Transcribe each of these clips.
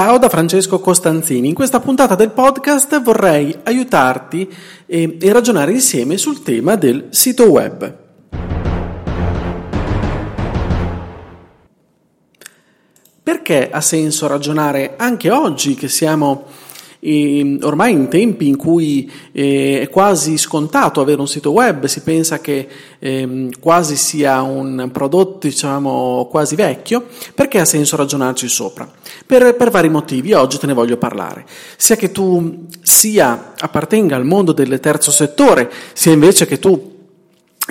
Ciao da Francesco Costanzini. In questa puntata del podcast vorrei aiutarti e, e, ragionare insieme sul tema del sito web. Perché ha senso ragionare anche oggi che siamo e ormai in tempi in cui eh, è quasi scontato avere un sito web, si pensa che eh, quasi sia un prodotto diciamo quasi vecchio, perché ha senso ragionarci sopra? Per, per vari motivi, oggi te ne voglio parlare. Sia che tu sia appartenga al mondo del terzo settore, sia invece che tu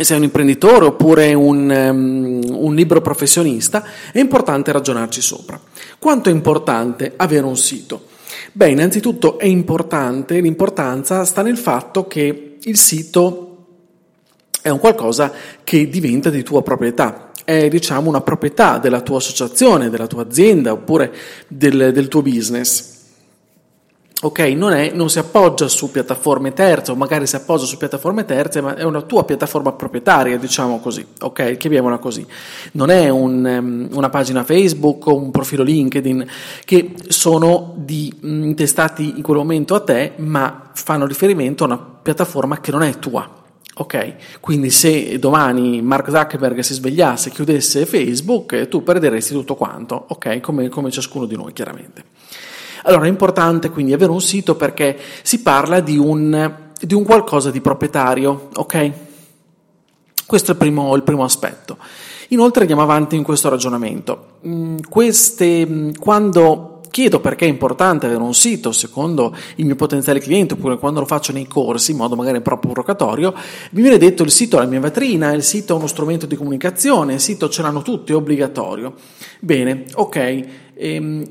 sei un imprenditore oppure un, um, un libro professionista, è importante ragionarci sopra. Quanto è importante avere un sito? Beh, innanzitutto è importante, l'importanza sta nel fatto che il sito è un qualcosa che diventa di tua proprietà, è diciamo una proprietà della tua associazione, della tua azienda oppure del, del tuo business. Ok, non, è, non, si appoggia su piattaforme terze, o magari si appoggia su piattaforme terze, ma è una tua piattaforma proprietaria, diciamo così, ok? Chiamiamola così. Non è un, um, una pagina Facebook o un profilo LinkedIn che sono di, mh, intestati in quel momento a te, ma fanno riferimento a una piattaforma che non è tua. Ok, quindi se domani Mark Zuckerberg si svegliasse e chiudesse Facebook, tu perderesti tutto quanto, ok? Come, come ciascuno di noi, chiaramente. Allora è importante quindi avere un sito perché si parla di un, di un qualcosa di proprietario, ok? Questo è il primo, il primo aspetto. Inoltre andiamo avanti in questo ragionamento. Mm, queste, mm, quando chiedo perché è importante avere un sito secondo il mio potenziale cliente oppure quando lo faccio nei corsi in modo magari proprio provocatorio, mi viene detto il sito è la mia vetrina, il sito è uno strumento di comunicazione, il sito ce l'hanno tutti, è obbligatorio. Bene, ok. Ehm,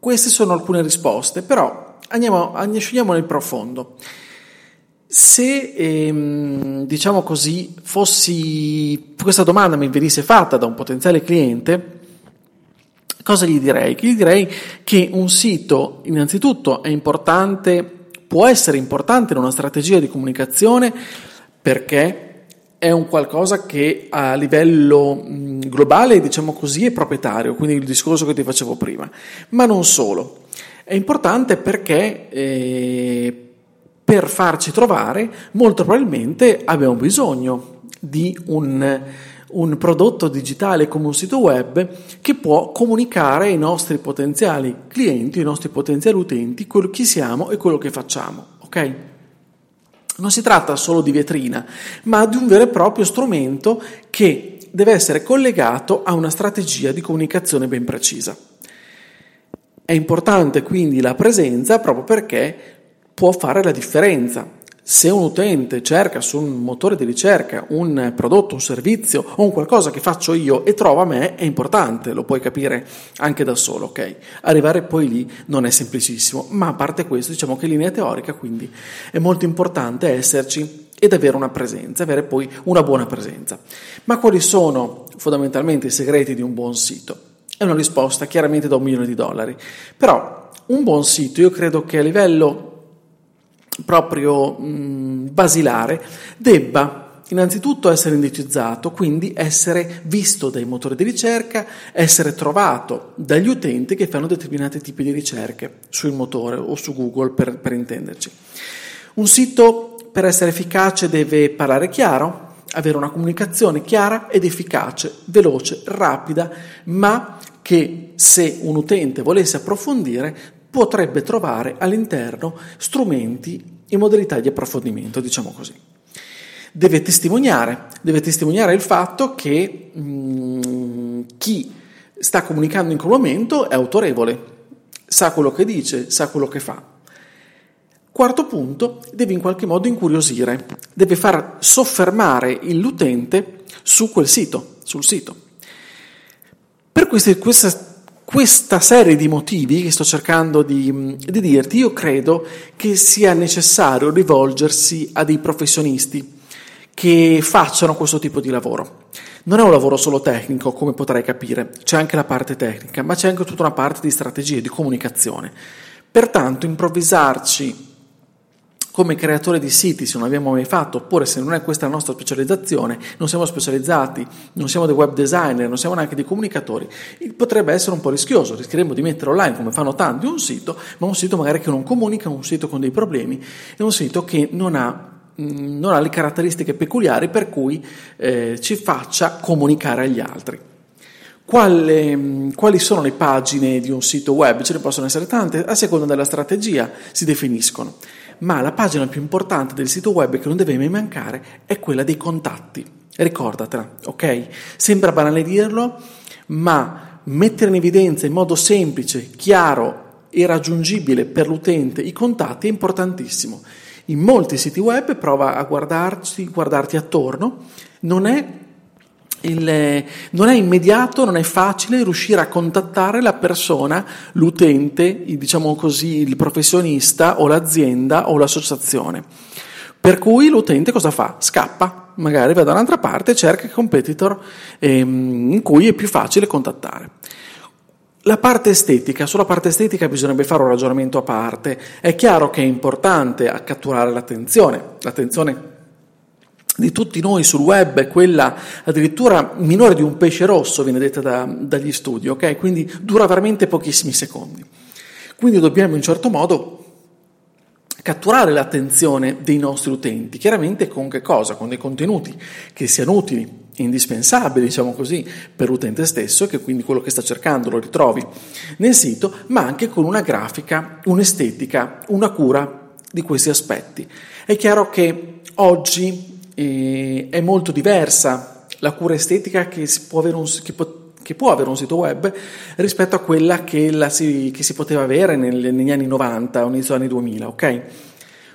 queste sono alcune risposte, però andiamo, scendiamo nel profondo. Se, ehm, diciamo così, fossi, questa domanda mi venisse fatta da un potenziale cliente, cosa gli direi? Gli direi che un sito, innanzitutto, è importante, può essere importante in una strategia di comunicazione perché è un qualcosa che a livello globale, diciamo così, è proprietario, quindi il discorso che ti facevo prima. Ma non solo. È importante perché eh, per farci trovare molto probabilmente abbiamo bisogno di un, un prodotto digitale come un sito web che può comunicare ai nostri potenziali clienti, ai nostri potenziali utenti, quello chi siamo e quello che facciamo. Ok? Non si tratta solo di vetrina, ma di un vero e proprio strumento che deve essere collegato a una strategia di comunicazione ben precisa. È importante quindi la presenza proprio perché può fare la differenza se un utente cerca su un motore di ricerca un prodotto, un servizio o un qualcosa che faccio io e trova me, è importante, lo puoi capire anche da solo, ok? Arrivare poi lì non è semplicissimo, ma a parte questo diciamo che in linea teorica quindi è molto importante esserci ed avere una presenza, avere poi una buona presenza. Ma quali sono fondamentalmente i segreti di un buon sito? È una risposta chiaramente da un milione di dollari, però un buon sito io credo che a livello proprio mh, basilare debba innanzitutto essere indicizzato, quindi essere visto dai motori di ricerca, essere trovato dagli utenti che fanno determinati tipi di ricerche sul motore o su Google per, per intenderci. Un sito per essere efficace deve parlare chiaro, avere una comunicazione chiara ed efficace, veloce, rapida, ma che se un utente volesse approfondire potrebbe trovare all'interno strumenti e modalità di approfondimento, diciamo così. Deve testimoniare, deve testimoniare il fatto che mm, chi sta comunicando in quel momento è autorevole, sa quello che dice, sa quello che fa. Quarto punto, deve in qualche modo incuriosire, deve far soffermare l'utente su quel sito, sul sito. Per queste, questa questa serie di motivi che sto cercando di, di dirti, io credo che sia necessario rivolgersi a dei professionisti che facciano questo tipo di lavoro. Non è un lavoro solo tecnico, come potrai capire, c'è anche la parte tecnica, ma c'è anche tutta una parte di strategia, di comunicazione. Pertanto improvvisarci come creatore di siti, se non abbiamo mai fatto, oppure se non è questa la nostra specializzazione, non siamo specializzati, non siamo dei web designer, non siamo neanche dei comunicatori, potrebbe essere un po' rischioso, rischieremo di mettere online, come fanno tanti, un sito, ma un sito magari che non comunica, un sito con dei problemi, è un sito che non ha mm, non ha le caratteristiche peculiari per cui eh, ci faccia comunicare agli altri. Quale, mm, quali sono le pagine di un sito web? Ce ne possono essere tante, a seconda della strategia si definiscono ma la pagina più importante del sito web che non deve mai mancare è quella dei contatti. Ricordatela, ok? Sembra banale dirlo, ma mettere in evidenza in modo semplice, chiaro e raggiungibile per l'utente i contatti è importantissimo. In molti siti web prova a guardarci, guardarti attorno, non è il, non è immediato, non è facile riuscire a contattare la persona, l'utente, diciamo così, il professionista o l'azienda o l'associazione. Per cui l'utente cosa fa? Scappa, magari va da un'altra parte e cerca il competitor ehm, in cui è più facile contattare. La parte estetica, sulla parte estetica bisognerebbe fare un ragionamento a parte. È chiaro che è importante catturare l'attenzione, l'attenzione di tutti noi sul web è quella addirittura minore di un pesce rosso, viene detta da, dagli studi, ok? Quindi dura veramente pochissimi secondi. Quindi dobbiamo in certo modo catturare l'attenzione dei nostri utenti, chiaramente con che cosa? Con dei contenuti che siano utili, indispensabili, diciamo così, per l'utente stesso, che quindi quello che sta cercando lo ritrovi nel sito, ma anche con una grafica, un'estetica, una cura di questi aspetti. È chiaro che oggi e è molto diversa la cura estetica che, può avere un, che, po- che può avere un sito web rispetto a quella che, si, che si, poteva avere nel, negli anni 90 o negli anni 2000, ok?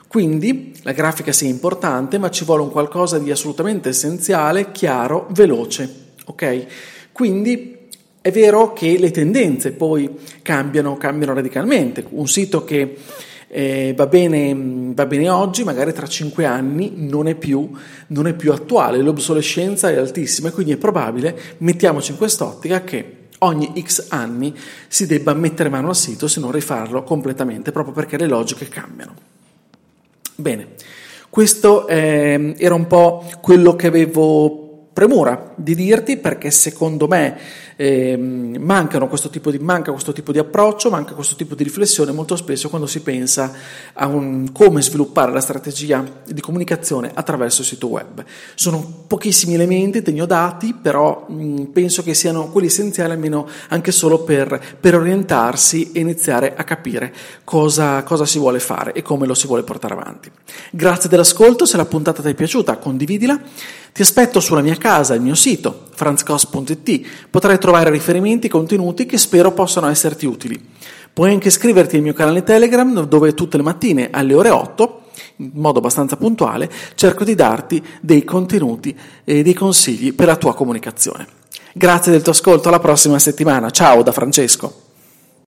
Quindi la grafica sia importante, ma ci vuole un qualcosa di assolutamente essenziale, chiaro, veloce, ok? Quindi è vero che le tendenze poi cambiano, cambiano radicalmente. Un sito che eh, va, bene, va, bene, oggi, magari tra cinque anni non è, più, non è più attuale, l'obsolescenza è altissima e quindi è probabile, mettiamoci in quest'ottica, che ogni x anni si debba mettere mano al sito se non rifarlo completamente, proprio perché le logiche cambiano. Bene, questo eh, era un po' quello che avevo premura di dirti perché secondo me eh, questo di, manca questo tipo di approccio, manca questo tipo di riflessione molto spesso quando si pensa a un, come sviluppare la strategia di comunicazione attraverso il sito web. Sono pochissimi elementi, te ne ho dati, però mh, penso che siano quelli essenziali almeno anche solo per, per orientarsi e iniziare a capire cosa, cosa si vuole fare e come lo si vuole portare avanti. Grazie dell'ascolto, se la puntata ti è piaciuta condividila, ti aspetto sulla mia casa, il mio sito franzcos.it, potrai trovare riferimenti e contenuti che spero possano esserti utili. Puoi anche iscriverti al mio canale Telegram dove tutte le mattine alle ore 8 in modo abbastanza puntuale, cerco di darti dei contenuti e dei consigli per la tua comunicazione. Grazie del tuo ascolto, alla prossima settimana. Ciao da Francesco.